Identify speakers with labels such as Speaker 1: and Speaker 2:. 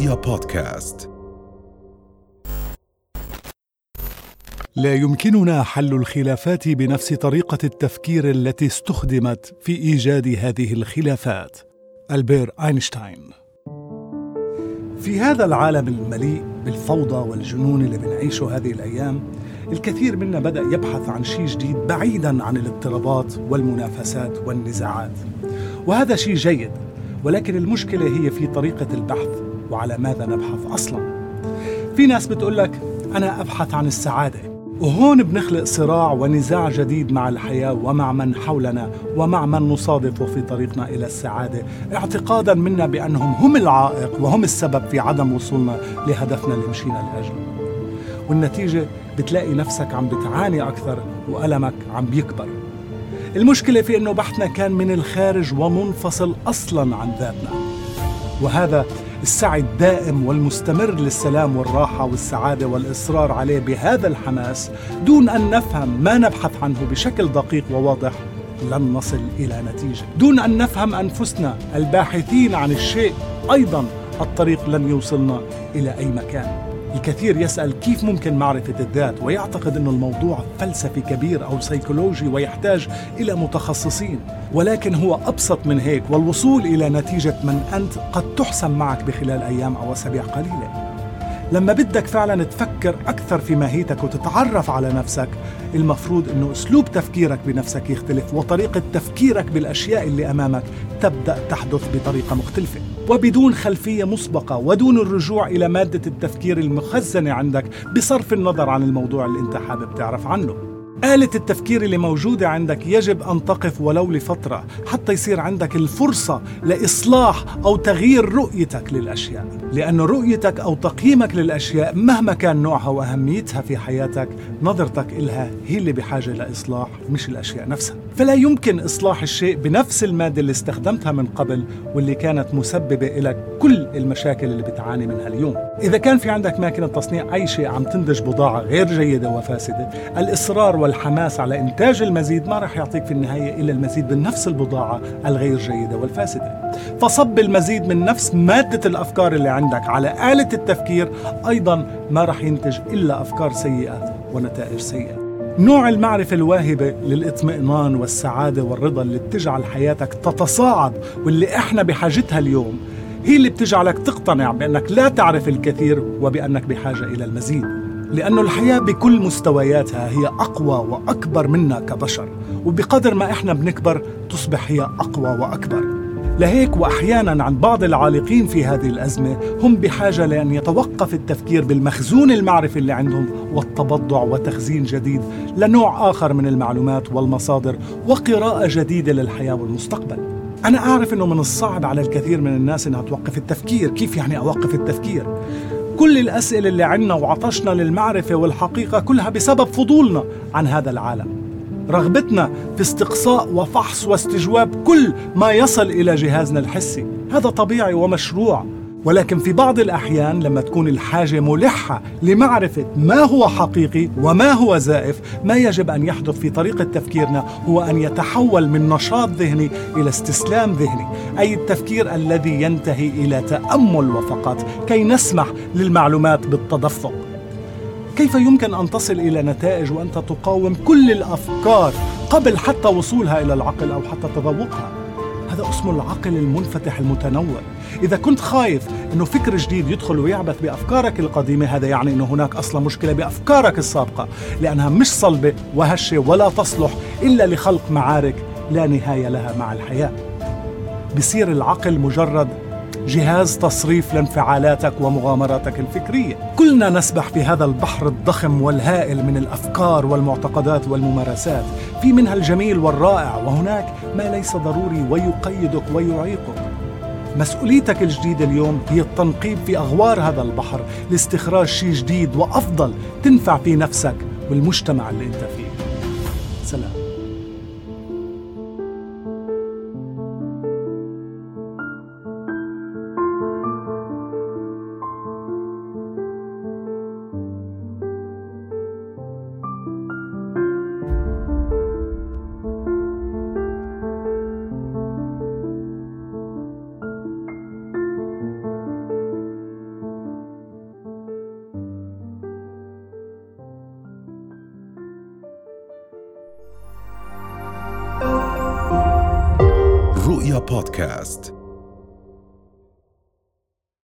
Speaker 1: رؤيا بودكاست.
Speaker 2: لا يمكننا حل الخلافات بنفس طريقة التفكير التي استخدمت في إيجاد هذه الخلافات. ألبير أينشتاين. في هذا العالم المليء بالفوضى والجنون اللي بنعيشه هذه الأيام الكثير منا بدأ يبحث عن شيء جديد بعيدا عن الاضطرابات والمنافسات والنزاعات. وهذا شيء جيد ولكن المشكلة هي في طريقة البحث وعلى ماذا نبحث أصلا؟ في ناس بتقول لك أنا أبحث عن السعادة. وهون بنخلق صراع ونزاع جديد مع الحياة ومع من حولنا ومع من نصادفه في طريقنا إلى السعادة اعتقادا منا بأنهم هم العائق وهم السبب في عدم وصولنا لهدفنا اللي مشينا لأجله. والنتيجة بتلاقي نفسك عم بتعاني أكثر وألمك عم بيكبر. المشكلة في أنه بحثنا كان من الخارج ومنفصل أصلا عن ذاتنا. وهذا السعي الدائم والمستمر للسلام والراحة والسعادة والإصرار عليه بهذا الحماس دون أن نفهم ما نبحث عنه بشكل دقيق وواضح لن نصل إلى نتيجة. دون أن نفهم أنفسنا الباحثين عن الشيء أيضا الطريق لن يوصلنا إلى أي مكان. الكثير يسأل كيف ممكن معرفة الذات ويعتقد أن الموضوع فلسفي كبير أو سيكولوجي ويحتاج إلى متخصصين. ولكن هو أبسط من هيك والوصول إلى نتيجة من أنت قد تحسم معك بخلال أيام أو أسابيع قليلة. لما بدك فعلا تفكر أكثر في ماهيتك وتتعرف على نفسك المفروض أنه أسلوب تفكيرك بنفسك يختلف وطريقة تفكيرك بالأشياء اللي أمامك تبدأ تحدث بطريقة مختلفة. وبدون خلفية مسبقة ودون الرجوع إلى مادة التفكير المخزنة عندك بصرف النظر عن الموضوع اللي أنت حابب تعرف عنه. آلة التفكير اللي موجودة عندك يجب أن تقف ولو لفترة حتى يصير عندك الفرصة لإصلاح أو تغيير رؤيتك للأشياء. لأن رؤيتك أو تقييمك للأشياء مهما كان نوعها وأهميتها في حياتك نظرتك إلها هي اللي بحاجة لإصلاح مش الأشياء نفسها. فلا يمكن إصلاح الشيء بنفس المادة اللي استخدمتها من قبل واللي كانت مسببة لك كل المشاكل اللي بتعاني منها اليوم. إذا كان في عندك ماكينة تصنيع أي شيء عم تنتج بضاعة غير جيدة وفاسدة الإصرار والحماس على إنتاج المزيد ما رح يعطيك في النهاية إلا المزيد من نفس البضاعة الغير جيدة والفاسدة. فصب المزيد من نفس مادة الأفكار اللي عندك على آلة التفكير أيضا ما رح ينتج إلا أفكار سيئة ونتائج سيئة. نوع المعرفة الواهبة للإطمئنان والسعادة والرضا اللي بتجعل حياتك تتصاعد واللي إحنا بحاجتها اليوم هي اللي بتجعلك تقتنع بأنك لا تعرف الكثير وبأنك بحاجة إلى المزيد. لأن الحياة بكل مستوياتها هي أقوى وأكبر منا كبشر وبقدر ما إحنا بنكبر تصبح هي أقوى وأكبر لهيك واحيانا عند بعض العالقين في هذه الأزمة هم بحاجة لأن يتوقف التفكير بالمخزون المعرفي اللي عندهم والتبضع وتخزين جديد لنوع آخر من المعلومات والمصادر وقراءة جديدة للحياة والمستقبل. أنا أعرف إنه من الصعب على الكثير من الناس إنها توقف التفكير، كيف يعني أوقف التفكير؟ كل الأسئلة اللي عندنا وعطشنا للمعرفة والحقيقة كلها بسبب فضولنا عن هذا العالم. رغبتنا في استقصاء وفحص واستجواب كل ما يصل إلى جهازنا الحسي هذا طبيعي ومشروع ولكن في بعض الأحيان لما تكون الحاجة ملحة لمعرفة ما هو حقيقي وما هو زائف ما يجب أن يحدث في طريقة تفكيرنا هو أن يتحول من نشاط ذهني إلى استسلام ذهني أي التفكير الذي ينتهي إلى تأمل وفقط كي نسمح للمعلومات بالتدفق. كيف يمكن أن تصل إلى نتائج وأنت تقاوم كل الأفكار قبل حتى وصولها إلى العقل أو حتى تذوقها؟ هذا اسمه العقل المنفتح المتنوع. إذا كنت خايف أنه فكر جديد يدخل ويعبث بأفكارك القديمة هذا يعني أنه هناك أصلا مشكلة بأفكارك السابقة لأنها مش صلبة وهشة ولا تصلح إلا لخلق معارك لا نهاية لها مع الحياة. بصير العقل مجرد جهاز تصريف لانفعالاتك ومغامراتك الفكرية. كلنا نسبح في هذا البحر الضخم والهائل من الأفكار والمعتقدات والممارسات. في منها الجميل والرائع وهناك ما ليس ضروري ويقيدك ويعيقك. مسؤوليتك الجديدة اليوم هي التنقيب في أغوار هذا البحر لاستخراج شيء جديد وأفضل تنفع في نفسك والمجتمع اللي أنت فيه. سلام.
Speaker 1: رؤيا بودكاست